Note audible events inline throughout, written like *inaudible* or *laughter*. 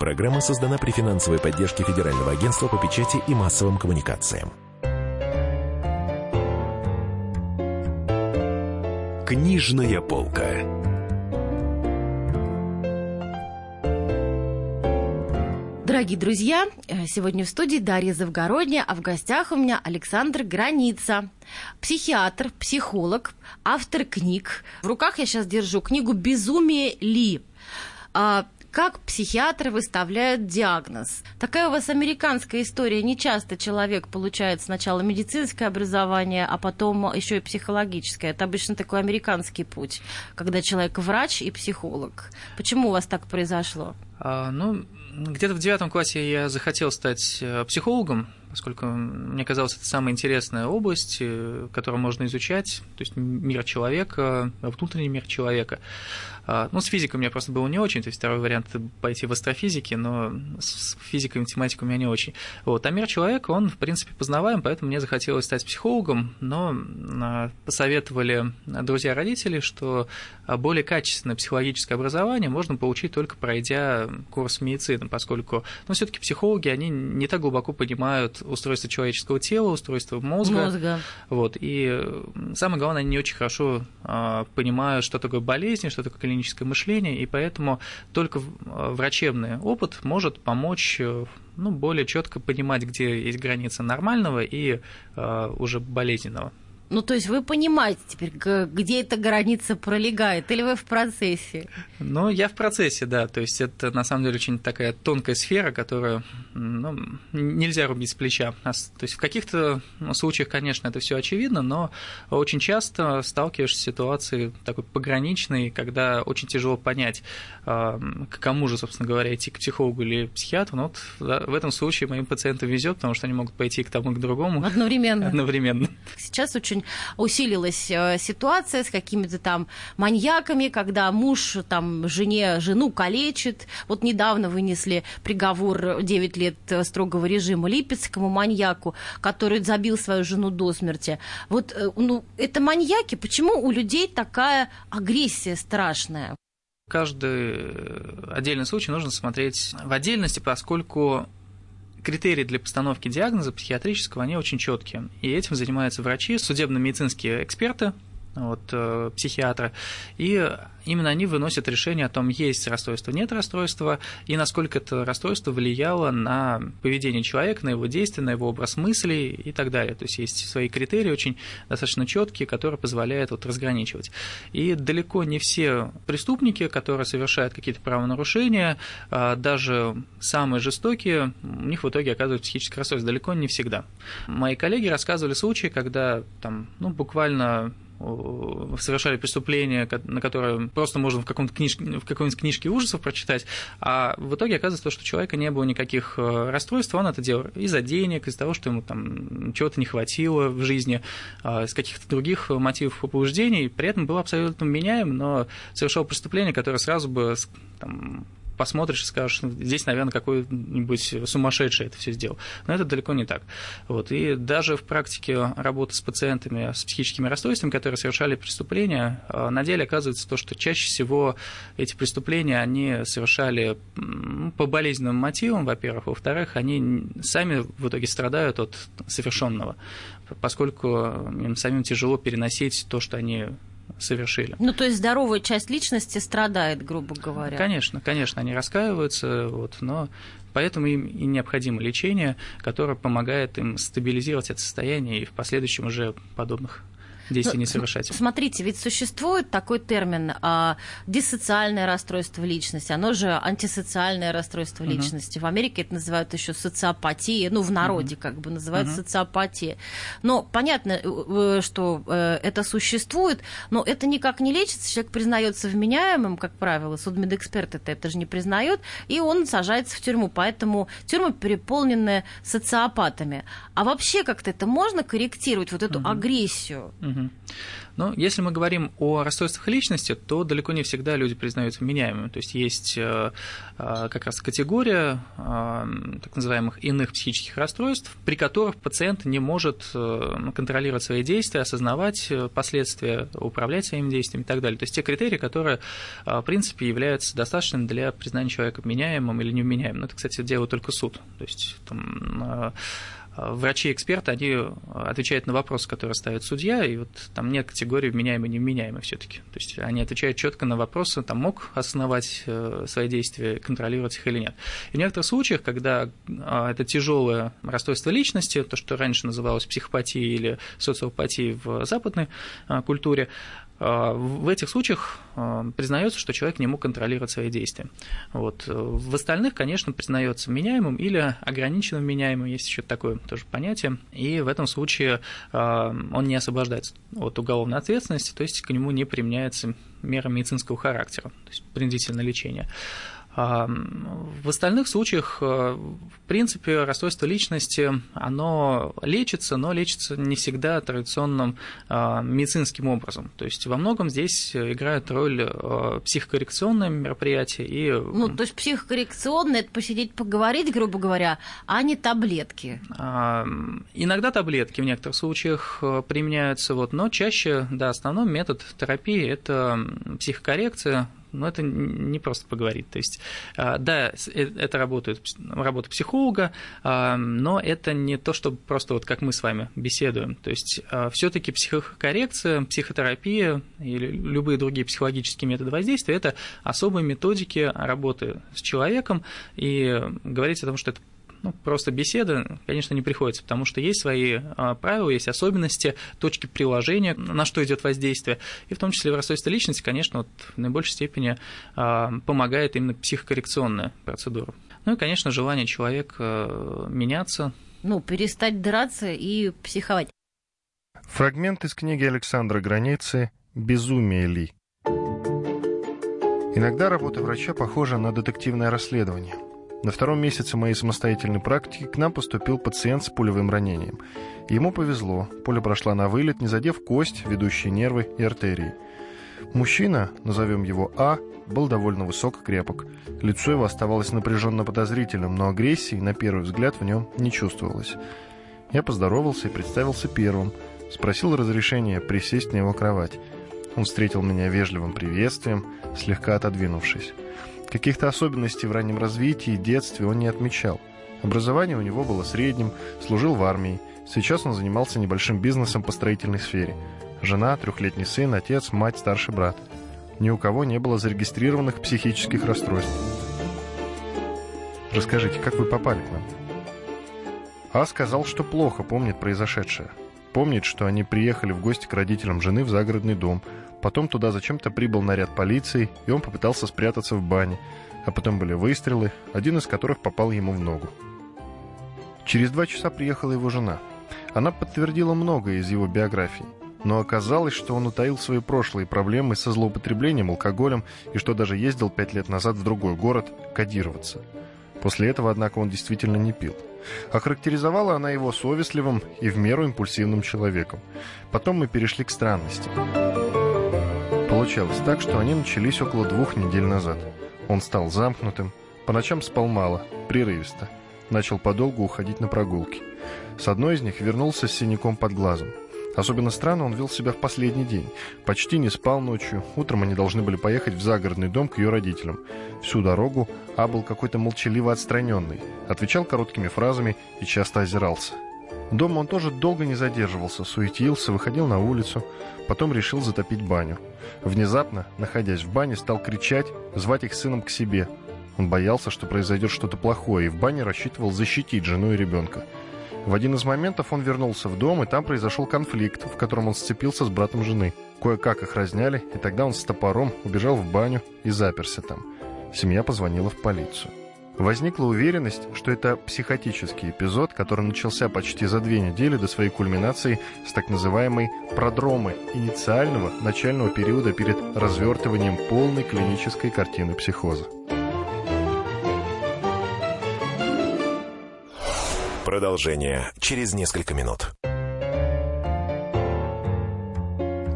Программа создана при финансовой поддержке Федерального агентства по печати и массовым коммуникациям. Книжная полка. Дорогие друзья, э, сегодня в студии Дарья Завгородняя, а в гостях у меня Александр Граница, психиатр, психолог, автор книг. В руках я сейчас держу книгу «Безумие Ли». Как психиатры выставляют диагноз. Такая у вас американская история. Не часто человек получает сначала медицинское образование, а потом еще и психологическое. Это обычно такой американский путь, когда человек врач и психолог. Почему у вас так произошло? А, ну, где-то в девятом классе я захотел стать э, психологом, поскольку мне казалось, это самая интересная область, э, которую можно изучать, то есть мир человека, внутренний мир человека. А, ну, с физикой у меня просто было не очень, то есть второй вариант – пойти в астрофизике, но с физикой и математикой у меня не очень. Вот. А мир человека, он, в принципе, познаваем, поэтому мне захотелось стать психологом, но а, посоветовали друзья-родители, что более качественное психологическое образование можно получить только пройдя курс медицины, поскольку, ну, все таки психологи, они не так глубоко понимают устройство человеческого тела, устройство мозга. мозга. Вот, и самое главное, они не очень хорошо а, понимают, что такое болезнь, что такое клиническое мышление, и поэтому только а, врачебный опыт может помочь э, ну, более четко понимать, где есть граница нормального и э, уже болезненного. Ну, то есть вы понимаете теперь, где эта граница пролегает, или вы в процессе? Ну, я в процессе, да. То есть это на самом деле очень такая тонкая сфера, которую ну, нельзя рубить с плеча. То есть в каких-то случаях, конечно, это все очевидно, но очень часто сталкиваешься с ситуацией такой пограничной, когда очень тяжело понять, а, к кому же, собственно говоря, идти к психологу или психиатру. Но вот в этом случае моим пациентам везет, потому что они могут пойти к тому и к другому. Одновременно. Одновременно. Сейчас очень очень усилилась э, ситуация с какими-то там маньяками, когда муж там жене жену калечит. Вот недавно вынесли приговор 9 лет э, строгого режима липецкому маньяку, который забил свою жену до смерти. Вот э, ну, это маньяки. Почему у людей такая агрессия страшная? Каждый отдельный случай нужно смотреть в отдельности, поскольку критерии для постановки диагноза психиатрического, они очень четкие. И этим занимаются врачи, судебно-медицинские эксперты, вот, э, психиатра, и именно они выносят решение о том, есть расстройство, нет расстройства, и насколько это расстройство влияло на поведение человека, на его действия, на его образ мыслей и так далее. То есть есть свои критерии очень достаточно четкие, которые позволяют вот разграничивать. И далеко не все преступники, которые совершают какие-то правонарушения, а, даже самые жестокие, у них в итоге оказывается психическое расстройство. Далеко не всегда. Мои коллеги рассказывали случаи, когда там, ну, буквально совершали преступления, на которые просто можно в, каком-то книжке, в какой-нибудь книжке ужасов прочитать, а в итоге оказывается, что у человека не было никаких э, расстройств, он это делал из-за денег, из-за того, что ему там чего-то не хватило в жизни, а, из каких-то других мотивов побуждений, при этом был абсолютно меняем, но совершал преступление, которое сразу бы там, посмотришь и скажешь, «Ну, здесь, наверное, какой-нибудь сумасшедший это все сделал. Но это далеко не так. Вот. И даже в практике работы с пациентами с психическими расстройствами, которые совершали преступления, а, на деле оказывается то, что чаще всего эти преступления они совершали по болезненным мотивам, во-первых, во-вторых, они сами в итоге страдают от совершенного, поскольку им самим тяжело переносить то, что они совершили. Ну, то есть здоровая часть личности страдает, грубо говоря. Конечно, конечно, они раскаиваются, вот, но Поэтому им и необходимо лечение, которое помогает им стабилизировать это состояние и в последующем уже подобных действий не совершать. Смотрите, ведь существует такой термин а, диссоциальное расстройство личности, оно же антисоциальное расстройство угу. личности. В Америке это называют еще социопатией, ну, в народе угу. как бы называют угу. социопатией. Но понятно, э, э, что э, это существует, но это никак не лечится, человек признается вменяемым, как правило, судмедэксперт это, это же не признает, и он сажается в тюрьму. Поэтому тюрьмы переполнены социопатами. А вообще как-то это можно корректировать, вот эту угу. агрессию? Угу. Но если мы говорим о расстройствах личности, то далеко не всегда люди признаются вменяемыми. То есть есть э, э, как раз категория э, так называемых иных психических расстройств, при которых пациент не может контролировать свои действия, осознавать последствия, управлять своими действиями и так далее. То есть те критерии, которые, в принципе, являются достаточными для признания человека вменяемым или невменяемым. Это, кстати, делает только суд. То есть там, врачи-эксперты, они отвечают на вопросы, которые ставит судья, и вот там нет категории вменяемый и невменяемый все-таки. То есть они отвечают четко на вопросы, там мог основать э, свои действия, контролировать их или нет. И в некоторых случаях, когда а, это тяжелое расстройство личности, то, что раньше называлось психопатией или социопатией в западной а, культуре, в этих случаях а, признается, что человек не мог контролировать свои действия. Вот. В остальных, конечно, признается меняемым или ограниченным меняемым, есть еще такое тоже понятие, и в этом случае а, он не освобождается от уголовной ответственности, то есть к нему не применяется мера медицинского характера, то есть принудительное лечение. В остальных случаях, э, в принципе, расстройство личности, оно лечится, но лечится не всегда традиционным а, медицинским образом. То есть во многом здесь играет роль э, психокоррекционные мероприятия и... Ну, то есть психокоррекционные – это посидеть, поговорить, грубо говоря, а не таблетки. Иногда таблетки в некоторых случаях э, применяются, вот, но чаще, да, основной метод терапии – это психокоррекция, но это не просто поговорить. То есть, а, да, э, это работает, работа психолога, а, но это не то, что просто вот как мы с вами беседуем. То есть, а, все таки психокоррекция, психотерапия или любые другие психологические методы воздействия – это особые методики работы с человеком, и говорить о том, что это ну, просто беседа, конечно, не приходится, потому что есть свои а, правила, есть особенности, точки приложения, на что идет воздействие. И в том числе в расстройстве личности, конечно, вот в наибольшей степени а, помогает именно психокоррекционная процедура. Ну и, конечно, желание человека а, меняться. Ну, перестать драться и психовать. Фрагмент из книги Александра Границы «Безумие ли?». Иногда работа врача похожа на детективное расследование – на втором месяце моей самостоятельной практики к нам поступил пациент с пулевым ранением. Ему повезло, пуля прошла на вылет, не задев кость, ведущие нервы и артерии. Мужчина, назовем его А, был довольно высок и крепок. Лицо его оставалось напряженно подозрительным, но агрессии, на первый взгляд, в нем не чувствовалось. Я поздоровался и представился первым. Спросил разрешения присесть на его кровать. Он встретил меня вежливым приветствием, слегка отодвинувшись. Каких-то особенностей в раннем развитии и детстве он не отмечал. Образование у него было средним, служил в армии. Сейчас он занимался небольшим бизнесом по строительной сфере. Жена, трехлетний сын, отец, мать, старший брат. Ни у кого не было зарегистрированных психических расстройств. Расскажите, как вы попали к нам? А сказал, что плохо помнит произошедшее. Помнит, что они приехали в гости к родителям жены в загородный дом – Потом туда зачем-то прибыл наряд полиции, и он попытался спрятаться в бане. А потом были выстрелы, один из которых попал ему в ногу. Через два часа приехала его жена. Она подтвердила многое из его биографии. Но оказалось, что он утаил свои прошлые проблемы со злоупотреблением алкоголем и что даже ездил пять лет назад в другой город кодироваться. После этого, однако, он действительно не пил. Охарактеризовала она его совестливым и в меру импульсивным человеком. Потом мы перешли к странностям. Получалось так, что они начались около двух недель назад. Он стал замкнутым, по ночам спал мало, прерывисто. Начал подолгу уходить на прогулки. С одной из них вернулся с синяком под глазом. Особенно странно он вел себя в последний день. Почти не спал ночью. Утром они должны были поехать в загородный дом к ее родителям. Всю дорогу А был какой-то молчаливо отстраненный. Отвечал короткими фразами и часто озирался. Дома он тоже долго не задерживался, суетился, выходил на улицу, потом решил затопить баню. Внезапно, находясь в бане, стал кричать, звать их сыном к себе. Он боялся, что произойдет что-то плохое, и в бане рассчитывал защитить жену и ребенка. В один из моментов он вернулся в дом, и там произошел конфликт, в котором он сцепился с братом жены. Кое-как их разняли, и тогда он с топором убежал в баню и заперся там. Семья позвонила в полицию. Возникла уверенность, что это психотический эпизод, который начался почти за две недели до своей кульминации с так называемой продромы инициального начального периода перед развертыванием полной клинической картины психоза. Продолжение через несколько минут.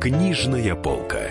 Книжная полка.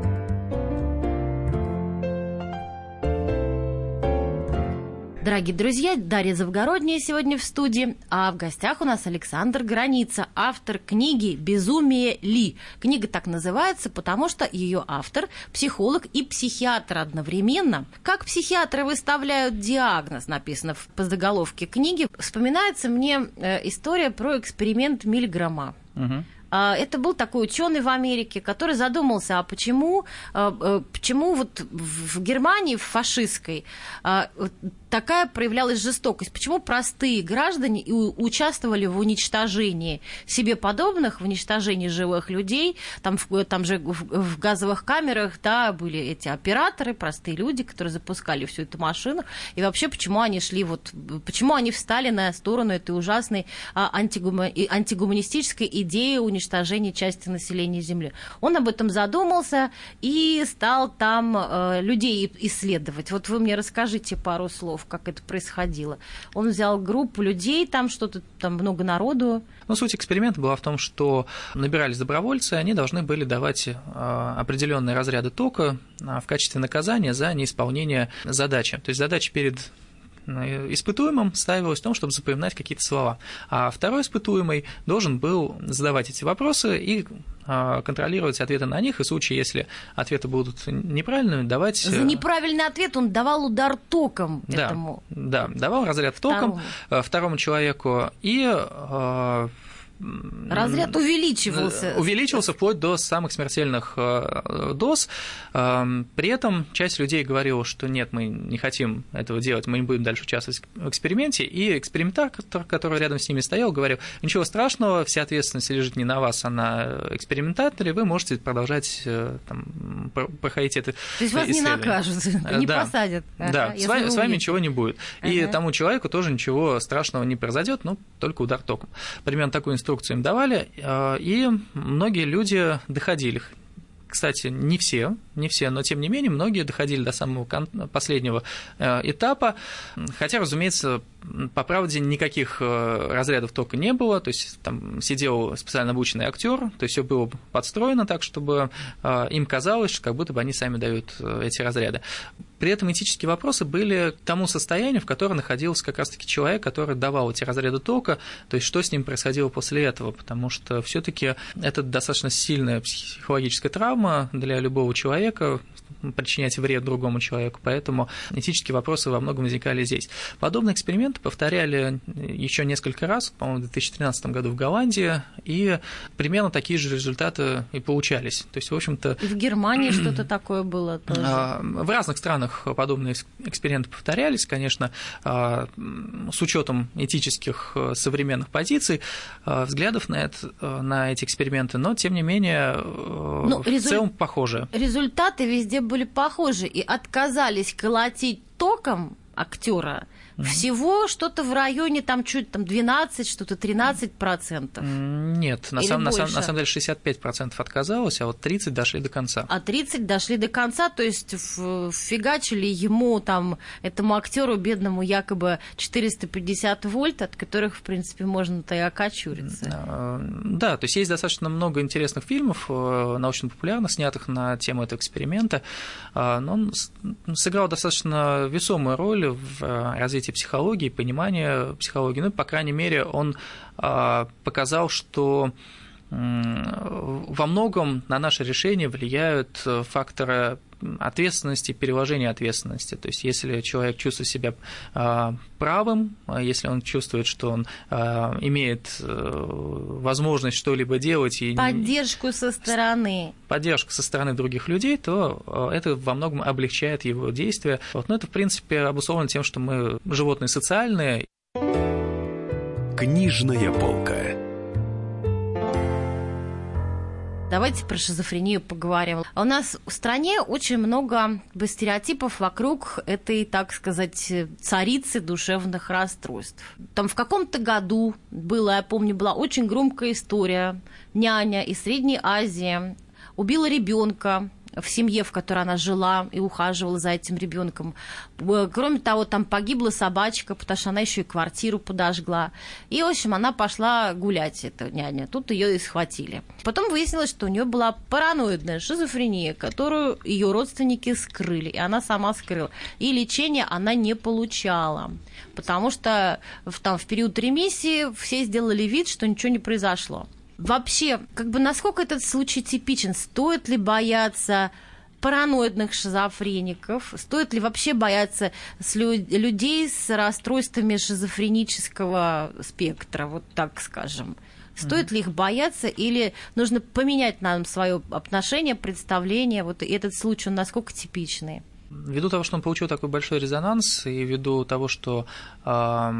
Дорогие друзья, Дарья Завгородняя сегодня в студии, а в гостях у нас Александр Граница, автор книги «Безумие Ли». Книга так называется, потому что ее автор – психолог и психиатр одновременно. Как психиатры выставляют диагноз, написано в заголовке книги, вспоминается мне э, история про эксперимент Мильграма. Угу. Это был такой ученый в Америке, который задумался, а почему, э, э, почему вот в Германии, в фашистской, такая проявлялась жестокость? Почему простые граждане участвовали в уничтожении себе подобных, в уничтожении живых людей? Там, там же в газовых камерах да, были эти операторы, простые люди, которые запускали всю эту машину. И вообще, почему они шли, вот, почему они встали на сторону этой ужасной а, антигуманистической идеи уничтожения части населения Земли? Он об этом задумался и стал там э, людей исследовать. Вот вы мне расскажите пару слов часов, как это происходило. Он взял группу людей, там что-то, там много народу. Ну, суть эксперимента была в том, что набирались добровольцы, они должны были давать а, определенные разряды тока а, в качестве наказания за неисполнение задачи. То есть задача перед Э, испытуемым ставилось в том, чтобы запоминать какие-то слова. А второй испытуемый должен был задавать эти вопросы и а, контролировать ответы на них, и в случае, если ответы будут неправильными, давать... За э, неправильный ответ он давал удар током да, этому... Да, давал разряд током второму, э, второму человеку, и Разряд увеличивался. Э, увеличивался вплоть до самых смертельных э, доз. Эм, при этом часть людей говорила, что нет, мы не хотим этого делать, мы не будем дальше участвовать в эксперименте. И экспериментатор, который рядом с ними стоял, говорил, ничего страшного, вся ответственность лежит не на вас, а на экспериментаторе, вы можете продолжать э, там, проходить это То есть вас не накажут, *laughs* не да. посадят. Да, с вами, с вами ничего не будет. Ага. И тому человеку тоже ничего страшного не произойдет, но только удар током. Примерно такую инструкцию инструкцию им давали, э, и многие люди доходили. Кстати, не все, не все, но тем не менее многие доходили до самого последнего э, этапа, хотя, разумеется, по правде никаких э, разрядов тока не было, то есть там сидел специально обученный актер, то есть все было подстроено так, чтобы им казалось, что как будто бы они сами дают эти разряды. При этом этические вопросы были к тому состоянию, в котором находился как раз-таки человек, который давал эти разряды тока, то есть что с ним происходило после этого, потому что все таки это достаточно сильная психологическая травма для любого человека, причинять вред другому человеку, поэтому этические вопросы во многом возникали здесь. Подобные эксперименты повторяли еще несколько раз, по-моему, в 2013 году в Голландии, и примерно такие же результаты и получались. То есть, в общем-то... И в Германии *clears throat* что-то такое было тоже? А, в разных странах подобные эксперименты повторялись, конечно, а, с учетом этических э, современных позиций, э, взглядов на, это, э, на эти эксперименты, но, тем не менее, ну, в результ... целом похожи. Результаты везде были похожи и отказались колотить током актера всего что-то в районе там чуть там 12, что-то 13 процентов. Нет, на, сам, на, сам, на самом деле 65 процентов отказалось, а вот 30 дошли до конца. А 30 дошли до конца, то есть фигачили ему там, этому актеру бедному якобы 450 вольт, от которых, в принципе, можно-то и окочуриться. А, да, то есть есть достаточно много интересных фильмов, э, научно-популярных, снятых на тему этого эксперимента, а, но он сыграл достаточно весомую роль в э, развитии развития психологии, понимания психологии. Ну, по крайней мере, он а, показал, что во многом на наше решение влияют факторы ответственности, переложения ответственности. То есть, если человек чувствует себя а, правым, а если он чувствует, что он имеет э, возможность что-либо делать и поддержку со стороны, поддержку со стороны других людей, то это во многом облегчает его действия. Вот, но это, в принципе, обусловлено тем, что мы животные социальные. Книжная полка. Давайте про шизофрению поговорим. У нас в стране очень много стереотипов вокруг этой, так сказать, царицы душевных расстройств. Там в каком-то году было, я помню, была очень громкая история. Няня из Средней Азии убила ребенка, в семье, в которой она жила и ухаживала за этим ребенком. Кроме того, там погибла собачка, потому что она еще и квартиру подожгла. И, в общем, она пошла гулять, эта няня. Тут ее и схватили. Потом выяснилось, что у нее была параноидная шизофрения, которую ее родственники скрыли, и она сама скрыла. И лечение она не получала, потому что в, там, в период ремиссии все сделали вид, что ничего не произошло. Вообще, как бы насколько этот случай типичен? Стоит ли бояться параноидных шизофреников? Стоит ли вообще бояться с лю- людей с расстройствами шизофренического спектра, вот так скажем? Стоит mm-hmm. ли их бояться или нужно поменять нам свое отношение, представление? Вот этот случай, он насколько типичный? Ввиду того, что он получил такой большой резонанс, и ввиду того, что э,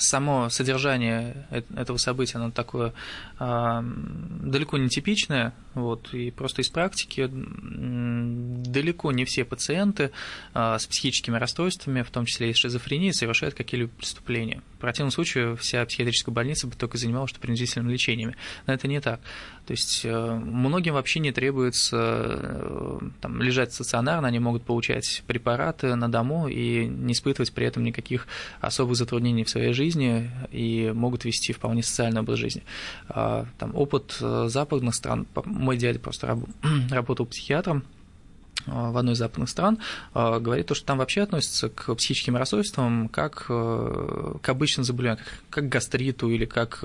само содержание этого события, оно такое далеко не типичное, вот, и просто из практики далеко не все пациенты э, с психическими расстройствами, в том числе и с шизофренией, совершают какие-либо преступления. В противном случае вся психиатрическая больница бы только занималась что принудительным лечением. Но это не так. То есть э, многим вообще не требуется э, там, лежать стационарно, они могут получать препараты на дому и не испытывать при этом никаких особых затруднений в своей жизни и могут вести вполне социальный образ жизни. А, там, опыт э, западных стран, мой дядя просто *clears throat* работал психиатром, в одной из западных стран, а, говорит то, что там вообще относятся к психическим расстройствам как э, к обычным заболеваниям, как к гастриту или как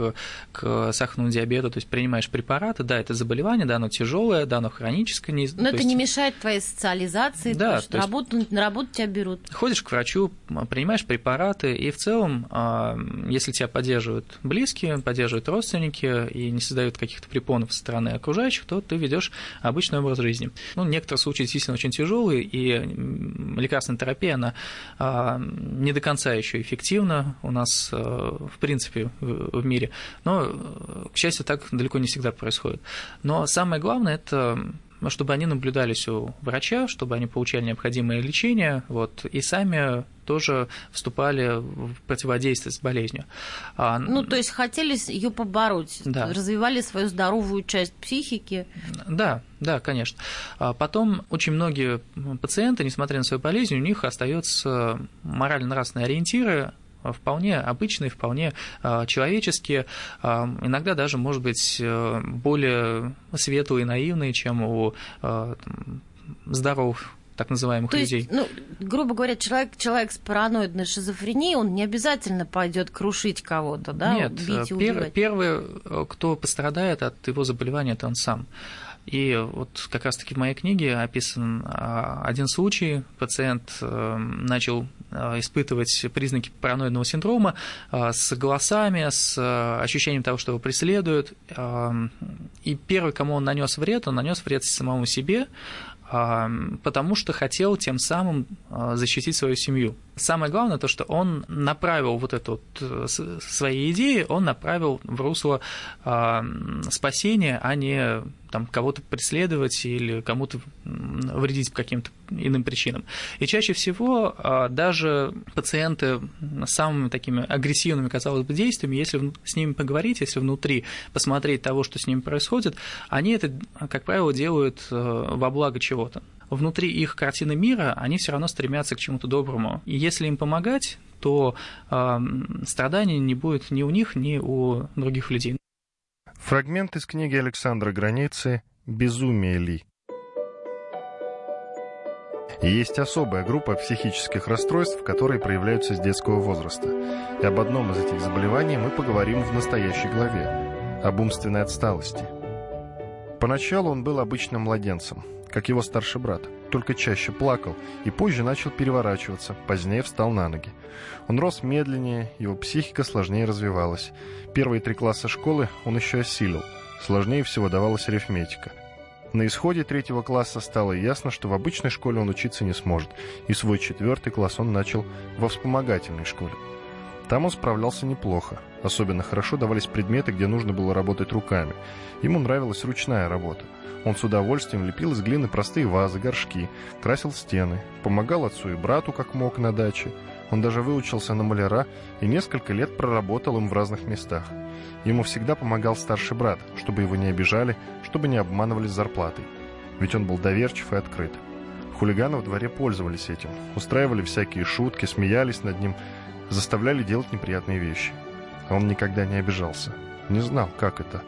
к сахарному диабету, то есть принимаешь препараты, да, это заболевание, да, оно тяжелое, да, оно хроническое. Не, Но это есть... не мешает твоей социализации, да, то, то есть... работу, на работу тебя берут. Ходишь к врачу, принимаешь препараты, и в целом, а, если тебя поддерживают близкие, поддерживают родственники и не создают каких-то препонов со стороны окружающих, то ты ведешь обычный образ жизни. Ну, в некоторых случаях действительно очень тяжелый, и лекарственная терапия, она а, не до конца еще эффективна у нас, а, в принципе, в мире. Но, к счастью, так далеко не всегда происходит. Но самое главное – это чтобы они наблюдались у врача, чтобы они получали необходимое лечение, вот, и сами тоже вступали в противодействие с болезнью. А, ну, то есть хотели ее побороть, да. развивали свою здоровую часть психики. Да, да, конечно. А потом очень многие пациенты, несмотря на свою болезнь, у них остаются морально-нравственные ориентиры, вполне обычные, вполне а, человеческие, а, иногда даже, может быть, э, более светлые и наивные, чем у а, здоровых так называемых То людей. Есть, ну, грубо говоря, человек, человек с параноидной шизофренией, он не обязательно пойдет крушить кого-то, да? Нет, бить и пер, первый, э, кто пострадает от его заболевания, это он сам. И вот как раз-таки в моей книге описан а, один случай. Пациент э, начал э, испытывать признаки параноидного синдрома э, с голосами, с ощущением того, что его преследуют. И первый, кому он нанес вред, он нанес вред самому себе, потому что хотел тем самым защитить свою семью. Самое главное то, что он направил вот эту вот свои идеи, он направил в русло спасения, а не там кого-то преследовать или кому-то вредить по каким-то иным причинам. И чаще всего а, даже пациенты с самыми такими агрессивными, казалось бы, действиями, если с ними поговорить, если внутри посмотреть того, что с ними происходит, они это, как правило, делают э, во благо чего-то внутри их картины мира они все равно стремятся к чему-то доброму. И если им помогать, то э, страданий не будет ни у них, ни у других людей. Фрагмент из книги Александра Границы «Безумие ли?». Есть особая группа психических расстройств, которые проявляются с детского возраста. И об одном из этих заболеваний мы поговорим в настоящей главе – об умственной отсталости. Поначалу он был обычным младенцем, как его старший брат, только чаще плакал и позже начал переворачиваться, позднее встал на ноги. Он рос медленнее, его психика сложнее развивалась. Первые три класса школы он еще осилил. Сложнее всего давалась арифметика. На исходе третьего класса стало ясно, что в обычной школе он учиться не сможет, и свой четвертый класс он начал во вспомогательной школе. Там он справлялся неплохо, Особенно хорошо давались предметы, где нужно было работать руками. Ему нравилась ручная работа. Он с удовольствием лепил из глины простые вазы, горшки, красил стены, помогал отцу и брату как мог на даче. Он даже выучился на маляра и несколько лет проработал им в разных местах. Ему всегда помогал старший брат, чтобы его не обижали, чтобы не обманывали зарплатой. Ведь он был доверчив и открыт. Хулиганы в дворе пользовались этим, устраивали всякие шутки, смеялись над ним, заставляли делать неприятные вещи. А он никогда не обижался, не знал, как это,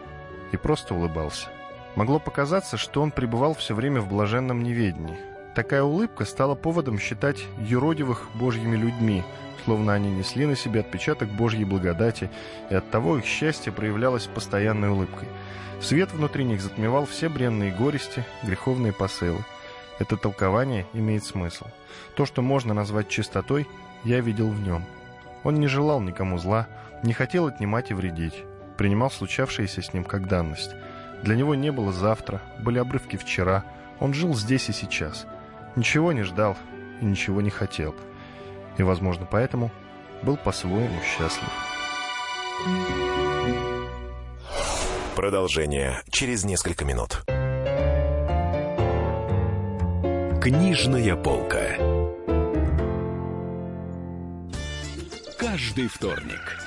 и просто улыбался. Могло показаться, что он пребывал все время в блаженном неведении. Такая улыбка стала поводом считать юродивых божьими людьми, словно они несли на себе отпечаток Божьей благодати, и оттого их счастье проявлялось постоянной улыбкой. Свет внутри них затмевал все бренные горести, греховные посылы. Это толкование имеет смысл. То, что можно назвать чистотой, я видел в нем. Он не желал никому зла, не хотел отнимать и вредить, принимал случавшееся с ним как данность – для него не было завтра, были обрывки вчера. Он жил здесь и сейчас. Ничего не ждал и ничего не хотел. И, возможно, поэтому был по-своему счастлив. Продолжение через несколько минут. Книжная полка. Каждый вторник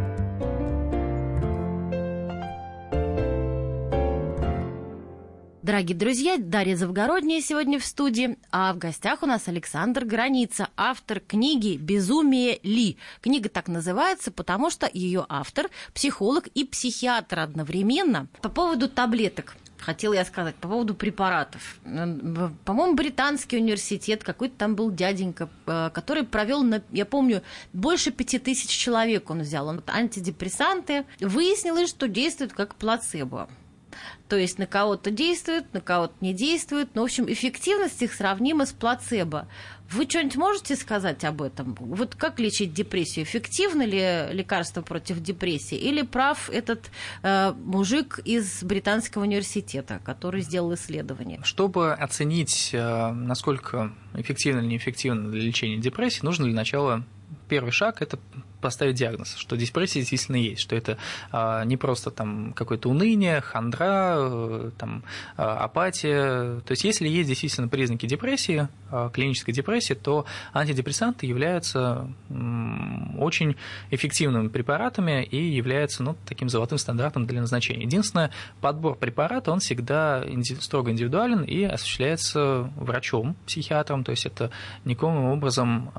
Дорогие друзья, Дарья Завгородняя сегодня в студии, а в гостях у нас Александр Граница, автор книги «Безумие Ли». Книга так называется, потому что ее автор – психолог и психиатр одновременно. По поводу таблеток хотела я сказать по поводу препаратов. По-моему, британский университет, какой-то там был дяденька, э, который провел, я помню, больше пяти тысяч человек он взял. Он антидепрессанты. Выяснилось, что действует как плацебо. То есть на кого-то действует, на кого-то не действует. Но, в общем, эффективность их сравнима с плацебо. Вы что-нибудь можете сказать об этом? Вот как лечить депрессию? Эффективно ли лекарство против депрессии? Или прав этот э, мужик из британского университета, который сделал исследование? Чтобы оценить, э, насколько эффективно или неэффективно для лечения депрессии, нужно для начала первый шаг – это поставить диагноз, что депрессия действительно есть, что это а, не просто там какое-то уныние, хандра, э, там, а, апатия. То есть, если есть действительно признаки депрессии, а, клинической депрессии, то антидепрессанты являются очень эффективными препаратами и являются ну, таким золотым стандартом для назначения. Единственное, подбор препарата, он всегда строго индивидуален и осуществляется врачом, психиатром, то есть это никаким образом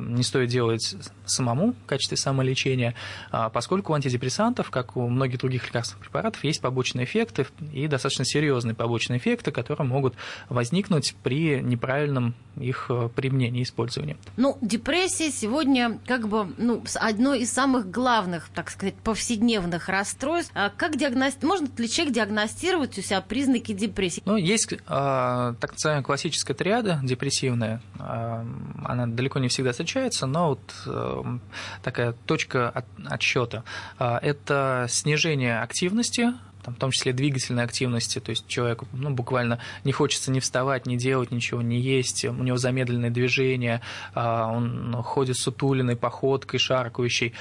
не стоит делать самому в качестве самолечения, а, поскольку у антидепрессантов, как у многих других лекарственных препаратов, есть побочные эффекты и достаточно серьезные побочные эффекты, которые могут возникнуть при неправильном их э, применении и использовании. Ну, депрессия сегодня как бы ну, одно из самых главных, так сказать, повседневных расстройств. А как диагности... Можно ли человек диагностировать у себя признаки депрессии? Ну, есть э, так называемая классическая триада депрессивная. Э, она далеко не всегда встречается, но вот э, такая точка от, отсчета. Э, это снижение активности, там, в том числе двигательной активности, то есть человеку ну, буквально не хочется не вставать, не делать ничего, не есть, у него замедленное движение, а, он ходит сутулиной походкой, шаркающей.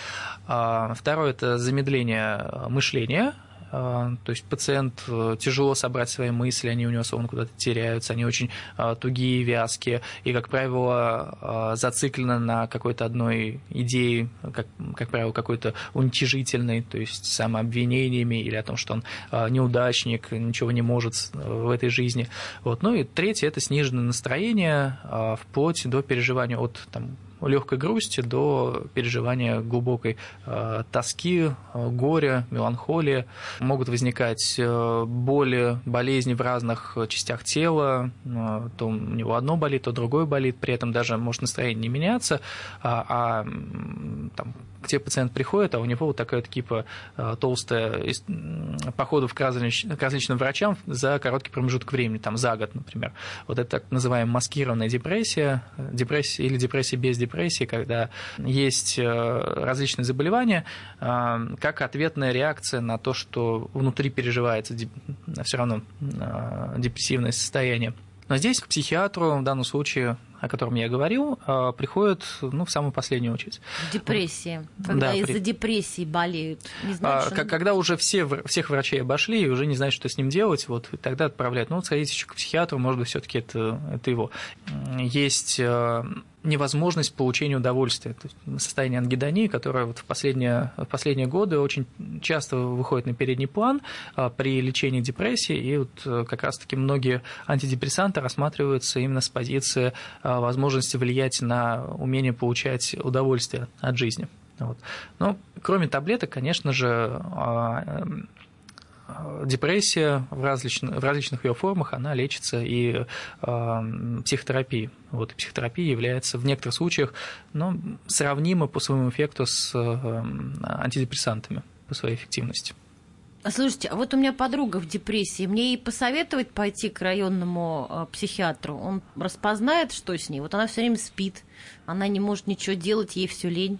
А, второе – это замедление мышления, а, то есть пациент э, тяжело собрать свои мысли, они у него словно куда-то теряются, они очень а, тугие, вязкие, и, как правило, а, зациклены на какой-то одной идее, как, как правило, какой-то уничижительной, то есть самообвинениями или о том, что он неудачник, ничего не может в этой жизни. Вот. Ну и третье – это сниженное настроение, вплоть до переживания от там, легкой грусти до переживания глубокой э, тоски, э, горя, меланхолии. Могут возникать э, боли, болезни в разных частях тела. То у него одно болит, то другое болит. При этом даже может настроение не меняться, а, а там, где пациент приходит, а у него вот такая типа э, толстая походов к, различ, к различным врачам за короткий промежуток времени, там за год, например. Вот это так называемая маскированная депрессия, депрессия или депрессия без депрессии, когда есть э, различные заболевания, э, как ответная реакция на то, что внутри переживается все равно депрессивное состояние. Но здесь к психиатру в данном случае о котором я говорил, а, приходят ну, в самую последнюю очередь. Депрессии. Когда да, из-за при... депрессии болеют. Не знают, а, когда уже все, всех врачей обошли и уже не знают, что с ним делать, вот, тогда отправляют. Ну, вот сходите еще к психиатру, может быть, все таки это, это его. Есть а, невозможность получения удовольствия. То есть состояние ангидонии, которое вот в, последние, в последние годы очень часто выходит на передний план а, при лечении депрессии, и вот э, как раз-таки многие антидепрессанты рассматриваются именно с позиции а, возможности влиять на умение получать удовольствие от жизни. Вот. Но кроме таблеток, конечно же, а, депрессия в различных, в различных ее формах, она лечится и э, психотерапией. Вот, и психотерапия является в некоторых случаях ну, сравнима по своему эффекту с э, антидепрессантами по своей эффективности. Слушайте, а вот у меня подруга в депрессии. Мне ей посоветовать пойти к районному э, психиатру. Он распознает, что с ней. Вот она все время спит, она не может ничего делать, ей все лень.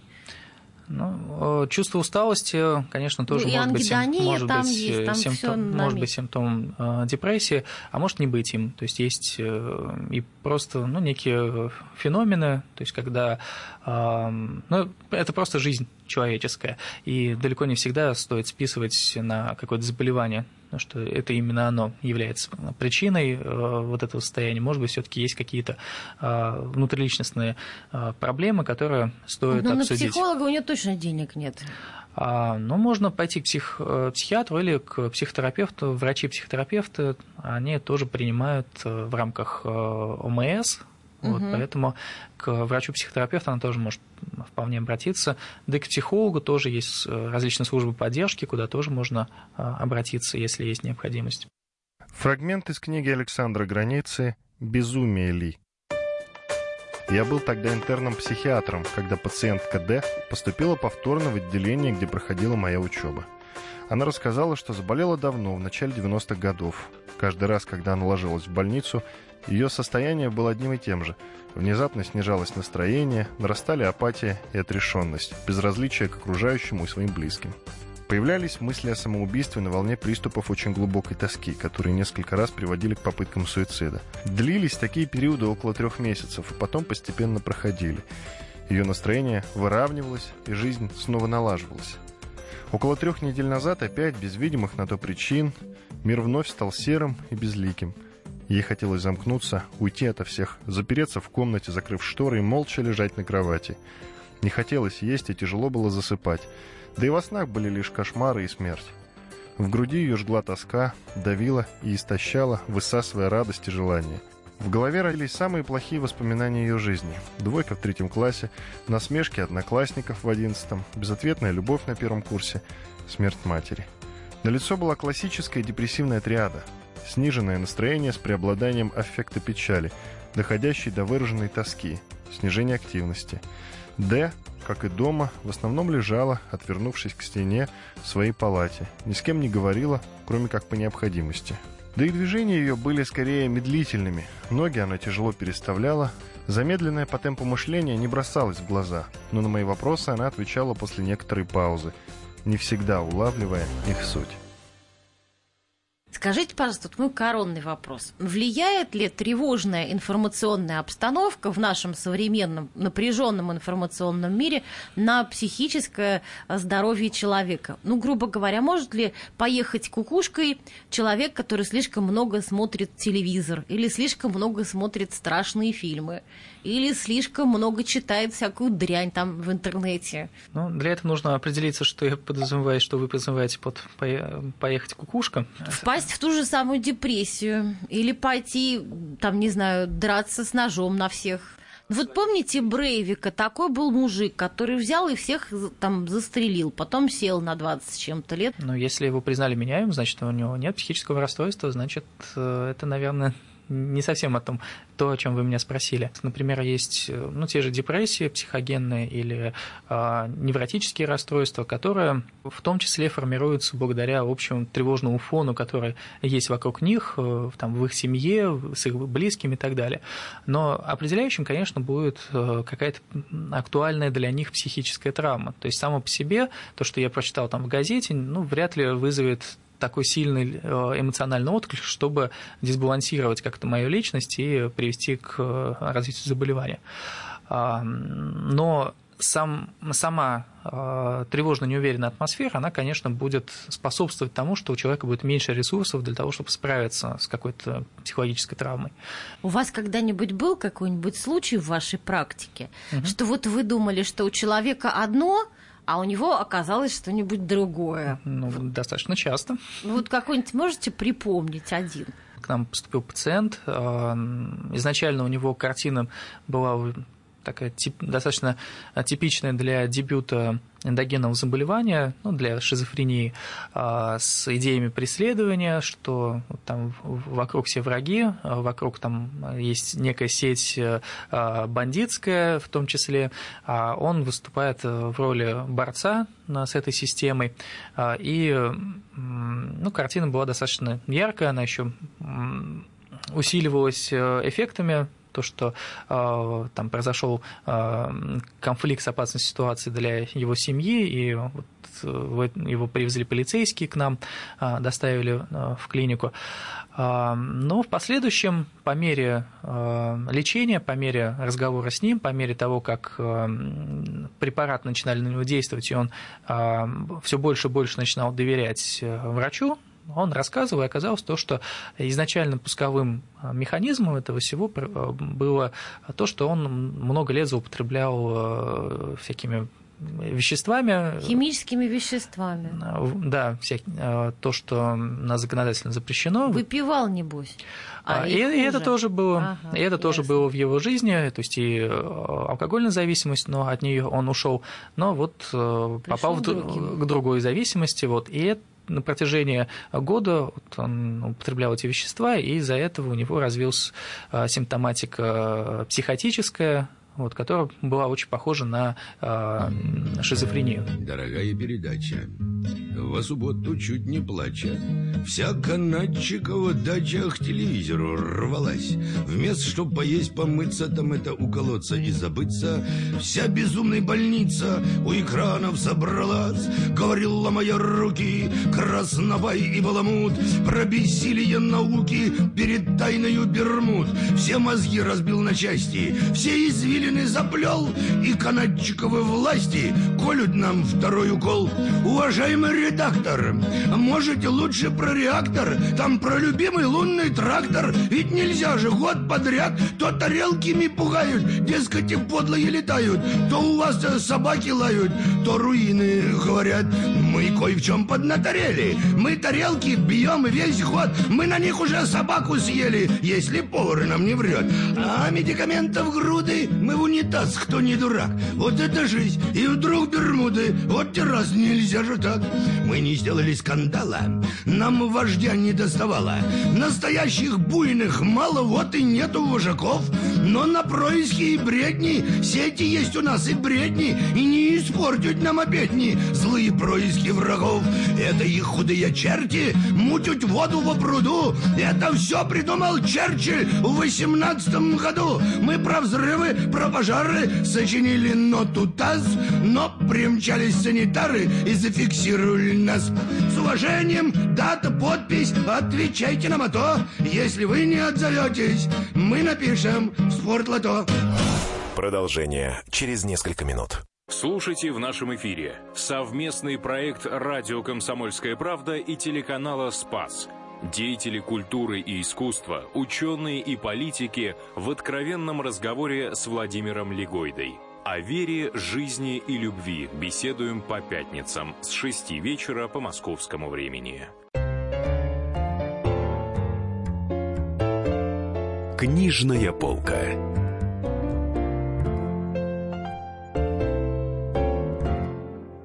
Ну, э, чувство усталости, конечно, тоже ну, может, быть, сим, может, быть, есть, там симптом, может быть симптом э, депрессии, а может не быть им. То есть есть э, и просто ну, некие феномены, то есть когда э, ну, это просто жизнь человеческая, и далеко не всегда стоит списывать на какое-то заболевание потому что это именно оно является причиной э, вот этого состояния. Может быть, все-таки есть какие-то э, внутриличностные э, проблемы, которые стоит Но обсудить. Но на психолога у нее точно денег нет. А, ну, можно пойти к псих, психиатру или к психотерапевту. Врачи-психотерапевты, они тоже принимают в рамках ОМС вот, угу. Поэтому к врачу-психотерапевту она тоже может вполне обратиться. Да и к психологу тоже есть э, различные службы поддержки, куда тоже можно э, обратиться, если есть необходимость. Фрагмент из книги Александра Границы «Безумие ли?». Я был тогда интерном-психиатром, когда пациентка Д поступила повторно в отделение, где проходила моя учеба. Она рассказала, что заболела давно, в начале 90-х годов. Каждый раз, когда она ложилась в больницу, ее состояние было одним и тем же. Внезапно снижалось настроение, нарастали апатия и отрешенность, безразличие к окружающему и своим близким. Появлялись мысли о самоубийстве на волне приступов очень глубокой тоски, которые несколько раз приводили к попыткам суицида. Длились такие периоды около трех месяцев, и потом постепенно проходили. Ее настроение выравнивалось, и жизнь снова налаживалась. Около трех недель назад, опять без видимых на то причин, мир вновь стал серым и безликим – Ей хотелось замкнуться, уйти ото всех, запереться в комнате, закрыв шторы и молча лежать на кровати. Не хотелось есть и тяжело было засыпать. Да и во снах были лишь кошмары и смерть. В груди ее жгла тоска, давила и истощала, высасывая радость и желание. В голове родились самые плохие воспоминания ее жизни. Двойка в третьем классе, насмешки одноклассников в одиннадцатом, безответная любовь на первом курсе, смерть матери. На лицо была классическая депрессивная триада сниженное настроение с преобладанием аффекта печали, доходящей до выраженной тоски, снижение активности. Д, как и дома, в основном лежала, отвернувшись к стене в своей палате, ни с кем не говорила, кроме как по необходимости. Да и движения ее были скорее медлительными, ноги она тяжело переставляла, замедленное по темпу мышления не бросалось в глаза, но на мои вопросы она отвечала после некоторой паузы, не всегда улавливая их суть. Скажите, пожалуйста, вот мой коронный вопрос. Влияет ли тревожная информационная обстановка в нашем современном напряженном информационном мире на психическое здоровье человека? Ну, грубо говоря, может ли поехать кукушкой человек, который слишком много смотрит телевизор или слишком много смотрит страшные фильмы? Или слишком много читает всякую дрянь там в интернете. Ну, для этого нужно определиться, что я подразумеваю, что вы подразумеваете под поехать кукушка. Впасть в ту же самую депрессию или пойти, там, не знаю, драться с ножом на всех Вот помните Брейвика? Такой был мужик, который взял и всех там застрелил, потом сел на 20 с чем-то лет. Но если его признали меняемым, значит, у него нет психического расстройства, значит, э, это, наверное, не совсем о том, то, о чем вы меня спросили. Например, есть ну, те же депрессии психогенные или э, невротические расстройства, которые в том числе формируются благодаря общему тревожному фону, который есть вокруг них, э, там, в их семье, с их близкими и так далее. Но определяющим, конечно, будет э, какая-то актуальная для них психическая травма. То есть само по себе то, что я прочитал там в газете, ну, вряд ли вызовет такой сильный э, эмоциональный отклик, чтобы дисбалансировать как-то мою личность и привести к э, развитию заболевания. А, но сам, сама э, тревожно неуверенная атмосфера, она, конечно, будет способствовать тому, что у человека будет меньше ресурсов для того, чтобы справиться с какой-то психологической травмой. У вас когда-нибудь был какой-нибудь случай в вашей практике, угу. что вот вы думали, что у человека одно, а у него оказалось что-нибудь другое. Ну, достаточно часто. Ну, вот какой-нибудь можете припомнить один? К нам поступил пациент. А, изначально у него картина была такая тип, достаточно типичная для дебюта эндогенного заболевания, ну, для шизофрении, а, с идеями преследования, что там вокруг все враги, а вокруг там есть некая сеть а, бандитская в том числе, а он выступает в роли борца с этой системой, и ну, картина была достаточно яркая, она еще усиливалась эффектами то, что э, там произошел э, конфликт с опасной ситуацией для его семьи, и вот, э, его привезли полицейские к нам, э, доставили э, в клинику. Э, но в последующем, по мере э, лечения, по мере разговора с ним, по мере того, как э, препарат начинали на него действовать, и он э, все больше и больше начинал доверять э, врачу, он рассказывал, и оказалось то, что изначально пусковым а, механизмом этого всего а, было то, что он много лет злоупотреблял а, всякими веществами. Химическими веществами. Да, вся, то, что на законодательно запрещено. Выпивал, небось. А, и, и это тоже было, ага, и это ясно. тоже было в его жизни, то есть и алкогольная зависимость, но от нее он ушел, но вот Пришел попал в, к другой зависимости, вот, и это на протяжении года он употреблял эти вещества, и из-за этого у него развилась а, симптоматика психотическая, вот, которая была очень похожа на э, шизофрению. Дорогая передача, в субботу чуть не плача, вся канадчикова дача к телевизору рвалась. Вместо чтоб поесть, помыться, там это уколоться и забыться, вся безумная больница у экранов собралась. Говорила моя руки, краснобай и баламут, про бессилие науки перед тайною Бермуд. Все мозги разбил на части, все извили извилины заплел, и канадчиковы власти колют нам второй укол. Уважаемый редактор, можете лучше про реактор, там про любимый лунный трактор, ведь нельзя же год подряд, то тарелками пугают, дескать, и подлые летают, то у вас собаки лают, то руины говорят, мы кое в чем поднаторели, мы тарелки бьем весь год, мы на них уже собаку съели, если повар нам не врет, а медикаментов груды мы мы в унитаз, кто не дурак. Вот это жизнь. И вдруг Бермуды. Вот раз нельзя же так. Мы не сделали скандала. Нам вождя не доставало. Настоящих буйных мало, вот и нету вожаков. Но на происки и бредни сети есть у нас и бредни. И не испортят нам обедни злые происки врагов. Это их худые черти мутят воду во пруду. Это все придумал Черчилль в восемнадцатом году. Мы про взрывы, про пожары сочинили ноту ТАСС, но примчались санитары и зафиксировали нас. С уважением, дата, подпись, отвечайте нам, а то, если вы не отзоветесь, мы напишем в спортлото. Продолжение через несколько минут. Слушайте в нашем эфире совместный проект «Радио Комсомольская правда» и телеканала «Спас» Деятели культуры и искусства, ученые и политики в откровенном разговоре с Владимиром Легойдой. О вере, жизни и любви беседуем по пятницам с 6 вечера по московскому времени. Книжная полка.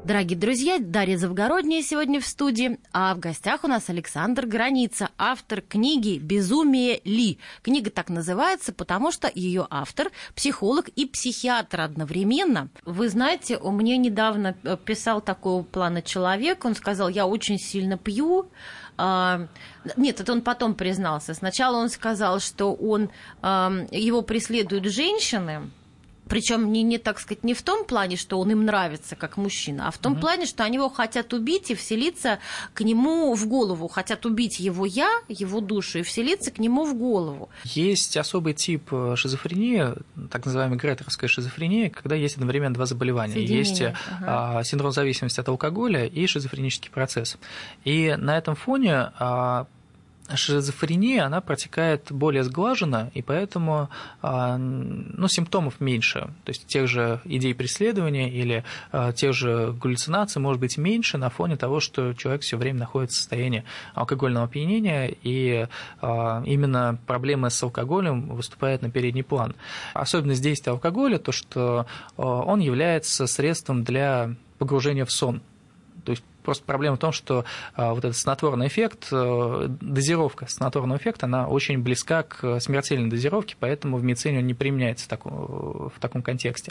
Дорогие друзья, Дарья Завгородняя сегодня в студии, а в гостях у нас Александр Граница, автор книги «Безумие Ли». Книга так называется, потому что ее автор – психолог и психиатр одновременно. Вы знаете, у меня недавно э, писал такого плана человек, он сказал, я очень сильно пью, а, нет, это он потом признался. Сначала он сказал, что он, его преследуют женщины, причем не, не, так сказать, не в том плане, что он им нравится как мужчина, а в том угу. плане, что они его хотят убить и вселиться к нему в голову. Хотят убить его я, его душу, и вселиться к нему в голову. Есть особый тип э, шизофрении, так называемая гретеровская шизофрения, когда есть одновременно два заболевания. Есть э, ага. синдром зависимости от алкоголя и шизофренический процесс. И на этом фоне а, шизофрения, она протекает более сглаженно, и поэтому а, ну, симптомов меньше. То есть тех же идей преследования или а, тех же галлюцинаций может быть меньше на фоне того, что человек все время находится в состоянии алкогольного опьянения, и а, именно проблемы с алкоголем выступают на передний план. Особенность действия алкоголя то, что он является средством для погружения в сон. То есть Просто проблема в том, что а, вот этот снотворный эффект, э, дозировка снотворного эффекта, она очень близка к смертельной дозировке, поэтому в медицине он не применяется в таком, в таком контексте.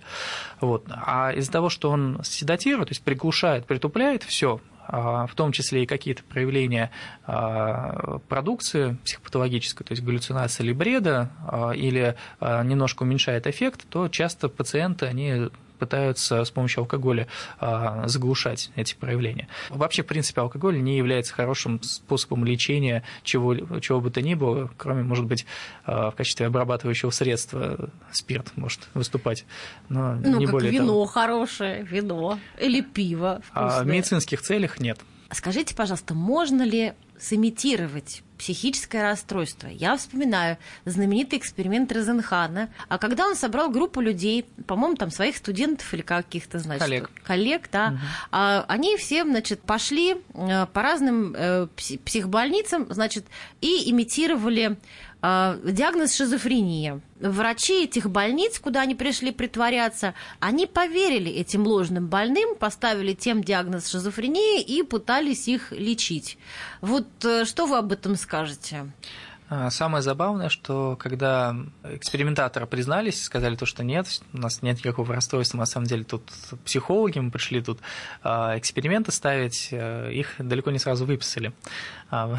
Вот. А из-за того, что он седатирует, то есть приглушает, притупляет все, а, в том числе и какие-то проявления а, продукции психопатологической, то есть галлюцинации или бреда, или немножко уменьшает эффект, то часто пациенты, они пытаются с помощью алкоголя а, заглушать эти проявления. Вообще, в принципе, алкоголь не является хорошим способом лечения чего, чего бы то ни было, кроме, может быть, а, в качестве обрабатывающего средства спирт может выступать, но ну, не более вино того. хорошее, вино или пиво вкусное. А в медицинских целях нет. Скажите, пожалуйста, можно ли сымитировать психическое расстройство. Я вспоминаю знаменитый эксперимент Розенхана, а когда он собрал группу людей, по-моему, там своих студентов или каких-то, значит, коллег, коллег да, угу. а, они все, значит, пошли э, по разным э, психбольницам, значит, и имитировали диагноз шизофрения. Врачи этих больниц, куда они пришли притворяться, они поверили этим ложным больным, поставили тем диагноз шизофрения и пытались их лечить. Вот что вы об этом скажете? А, самое забавное, что когда экспериментаторы признались, сказали то, что нет, у нас нет никакого расстройства, на самом деле тут психологи, мы пришли тут а, эксперименты ставить, э, их далеко не сразу выписали. А,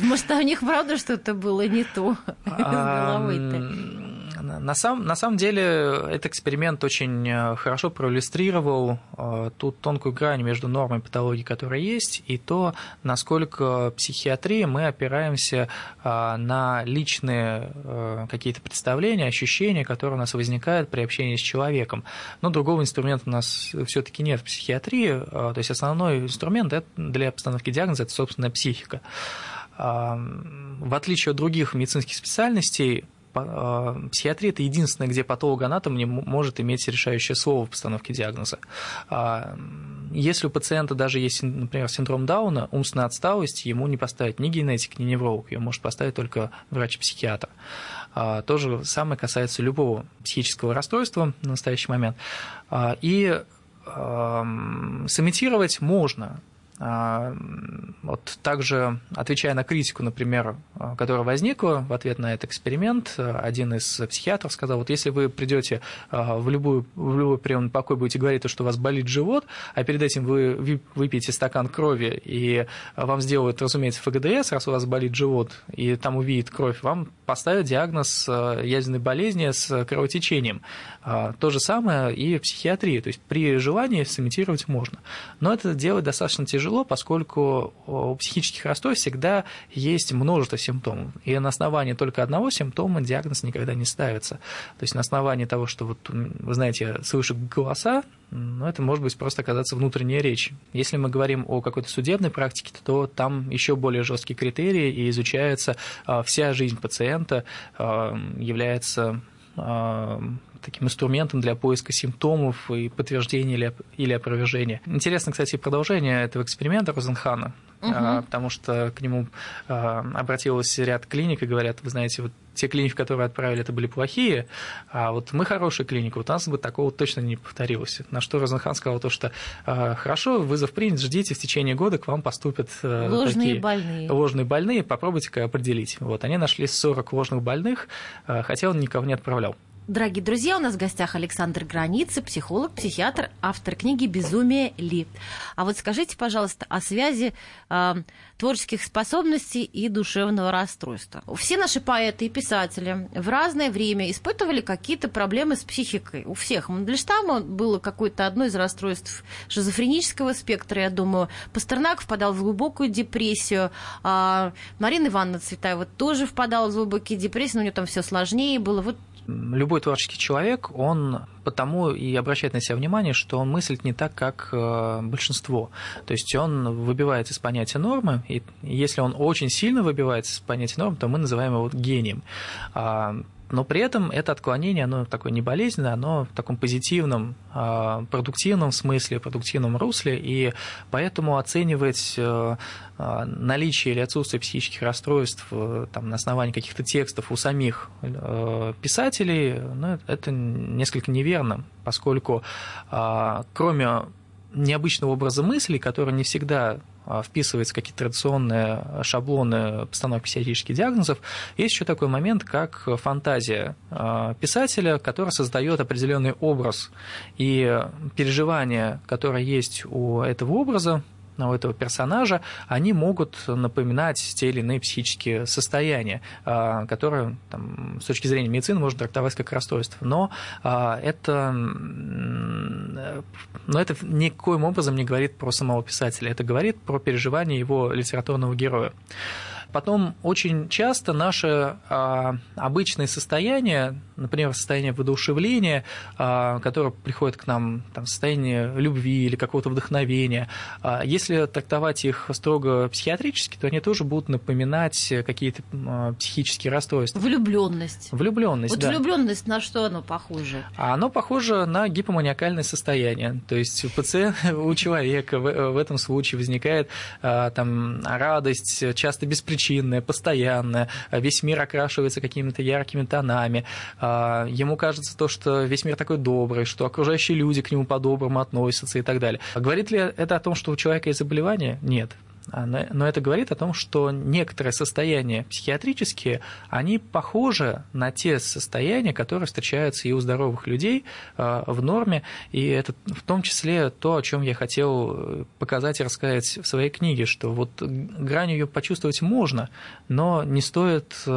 Может, у них правда что-то было не то *laughs* с головой-то? На, сам, на самом деле этот эксперимент очень э, хорошо проиллюстрировал э, ту тонкую грань между нормой и патологией, которая есть, и то, насколько психиатрии мы опираемся э, на личные какие-то представления, ощущения, которые у нас возникают при общении с человеком. Но другого инструмента у нас все-таки нет в психиатрии, то есть основной инструмент для постановки диагноза – это собственная психика. В отличие от других медицинских специальностей, психиатрия – это единственное, где патологоанатом не может иметь решающее слово в постановке диагноза. А, если у пациента даже есть, например, синдром Дауна, умственная отсталость, ему не поставить ни генетик, ни невролог, ее может поставить только врач-психиатр. А, то же самое касается любого психического расстройства в настоящий момент. И сымитировать можно, а, вот также, отвечая на критику, например, а, которая возникла в ответ на этот эксперимент, один из психиатров сказал, вот если вы придете а, в, любую, в любой приемный покой, будете говорить, что у вас болит живот, а перед этим вы выпьете стакан крови, и вам сделают, разумеется, ФГДС, раз у вас болит живот, и там увидит кровь, вам поставят диагноз язвенной болезни с кровотечением. То же самое и в психиатрии, то есть при желании сымитировать можно. Но это делать достаточно тяжело, тяжело, поскольку у психических расстройств всегда есть множество симптомов. И на основании только одного симптома диагноз никогда не ставится. То есть на основании того, что вот, вы знаете, слышу голоса, ну, это может быть просто оказаться внутренняя речь. Если мы говорим о какой-то судебной практике, то там еще более жесткие критерии, и изучается а, вся жизнь пациента, а, является а, таким инструментом для поиска симптомов и подтверждения или, или опровержения. Интересно, кстати, продолжение этого эксперимента Розенхана, угу. потому что к нему обратилось ряд клиник и говорят, вы знаете, вот те клиники, которые отправили, это были плохие, а вот мы хорошая клиника, вот у нас бы такого точно не повторилось. На что Розенхан сказал то, что хорошо, вызов принят, ждите, в течение года к вам поступят ложные такие больные. ложные больные, попробуйте-ка определить. Вот, они нашли 40 ложных больных, хотя он никого не отправлял. Дорогие друзья, у нас в гостях Александр Границы, психолог, психиатр, автор книги «Безумие Ли». А вот скажите, пожалуйста, о связи э, творческих способностей и душевного расстройства. Все наши поэты и писатели в разное время испытывали какие-то проблемы с психикой. У всех. Мандельштама было какое-то одно из расстройств шизофренического спектра, я думаю. Пастернак впадал в глубокую депрессию. А Марина Ивановна Цветаева тоже впадала в глубокие депрессии, но у нее там все сложнее было. Вот любой творческий человек, он потому и обращает на себя внимание, что он мыслит не так, как э, большинство. То есть он выбивается из понятия нормы, и если он очень сильно выбивается из понятия нормы, то мы называем его гением. Но при этом это отклонение, оно такое не болезненное, оно в таком позитивном, а, продуктивном смысле, продуктивном русле, и поэтому оценивать э, а, наличие или отсутствие психических расстройств э, там, на основании каких-то текстов у самих э, писателей, ну, это несколько неверно, поскольку а, кроме необычного образа мысли, который не всегда а, вписывается в какие-то традиционные шаблоны постановки психиатрических диагнозов, есть еще такой момент, как фантазия а, писателя, который создает определенный образ. И переживания, которые есть у этого образа, у этого персонажа, они могут напоминать те или иные психические состояния, а, которые там, с точки зрения медицины можно трактовать как расстройство. Но это, но это никоим образом не говорит про самого писателя, это говорит про переживания его литературного героя. Потом очень часто наше а, обычное состояние, например, состояние воодушевления, а, которое приходит к нам, там, состояние любви или какого-то вдохновения, а, если трактовать их строго психиатрически, то они тоже будут напоминать какие-то а, психические расстройства. Влюбленность. Влюбленность. Вот да. влюбленность на что оно похоже? А оно похоже на гипоманиакальное состояние. То есть у пациента, *laughs* у человека в, в этом случае возникает а, там радость, часто беспричинная постоянное, весь мир окрашивается какими-то яркими тонами, а, ему кажется то, что весь мир такой добрый, что окружающие люди к нему по-доброму относятся и так далее. Говорит ли это о том, что у человека есть заболевание? Нет. А, но это говорит о том, что некоторые состояния психиатрические, они похожи на те состояния, которые встречаются и у здоровых людей а, в норме, и это в том числе то, о чем я хотел э, показать и рассказать в своей книге, что вот грань ее почувствовать можно, но не стоит э,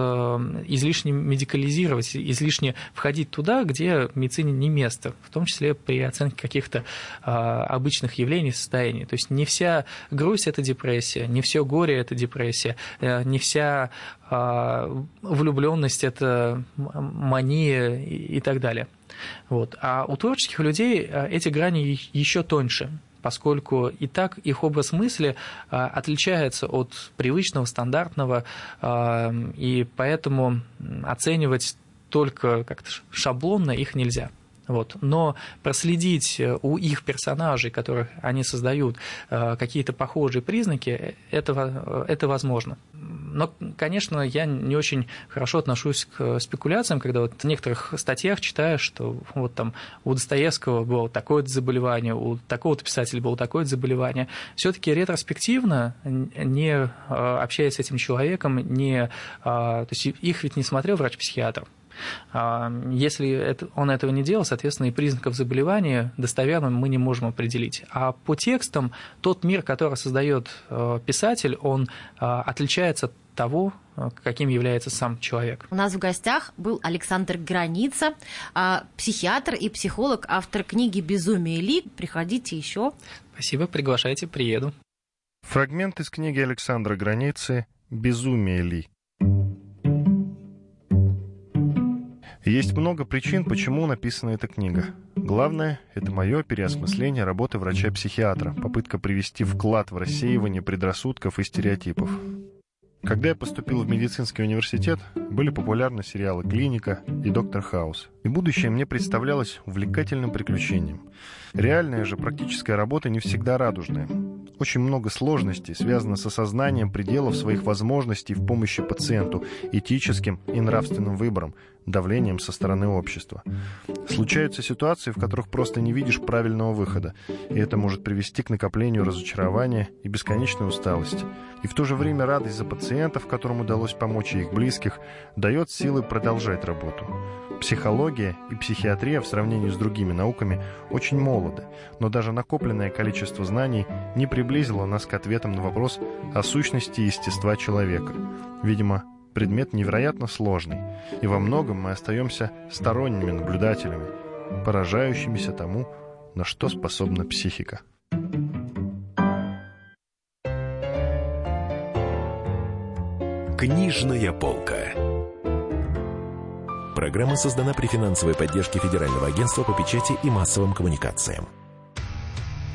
излишне медикализировать, излишне входить туда, где медицине не место, в том числе при оценке каких-то а, обычных явлений, состояний. То есть не вся грусть – это депрессия, депрессия, не все горе это депрессия, э, не вся а, влюбленность это мания и так далее. Вот. А у творческих людей э, эти грани еще тоньше поскольку и так их образ мысли а, отличается от привычного, стандартного, и поэтому оценивать только как-то шаблонно их нельзя. Вот. Но проследить э, у их персонажей, которых они создают, э, какие-то похожие признаки, это, это возможно. Но, конечно, я не очень хорошо отношусь к спекуляциям, когда вот в некоторых статьях читаю, что вот там у Достоевского было такое-то заболевание, у такого-то писателя было такое-то заболевание. все таки ретроспективно, не э, общаясь с этим человеком, не, то есть их ведь не смотрел врач-психиатр, а, если это, он этого не делал, соответственно, и признаков заболевания достоверно мы не можем определить. А по текстам тот мир, который создает э, писатель, он э, отличается от того, э, каким является сам человек. У нас в гостях был Александр Граница, психиатр и психолог, автор книги «Безумие Ли». Приходите еще. Спасибо, приглашайте, приеду. Фрагмент из книги Александра Границы «Безумие Ли». Есть много причин, почему написана эта книга. Главное — это мое переосмысление работы врача-психиатра, попытка привести вклад в рассеивание предрассудков и стереотипов. Когда я поступил в медицинский университет, были популярны сериалы «Клиника» и «Доктор Хаус». И будущее мне представлялось увлекательным приключением. Реальная же практическая работа не всегда радужная. Очень много сложностей связано с осознанием пределов своих возможностей в помощи пациенту, этическим и нравственным выбором, давлением со стороны общества. Случаются ситуации, в которых просто не видишь правильного выхода, и это может привести к накоплению разочарования и бесконечной усталости. И в то же время радость за пациентов, которым удалось помочь и их близких, дает силы продолжать работу. Психология и психиатрия в сравнении с другими науками очень молоды, но даже накопленное количество знаний не приблизило нас к ответам на вопрос о сущности и естества человека. Видимо, предмет невероятно сложный, и во многом мы остаемся сторонними наблюдателями, поражающимися тому, на что способна психика. Книжная полка. Программа создана при финансовой поддержке Федерального агентства по печати и массовым коммуникациям.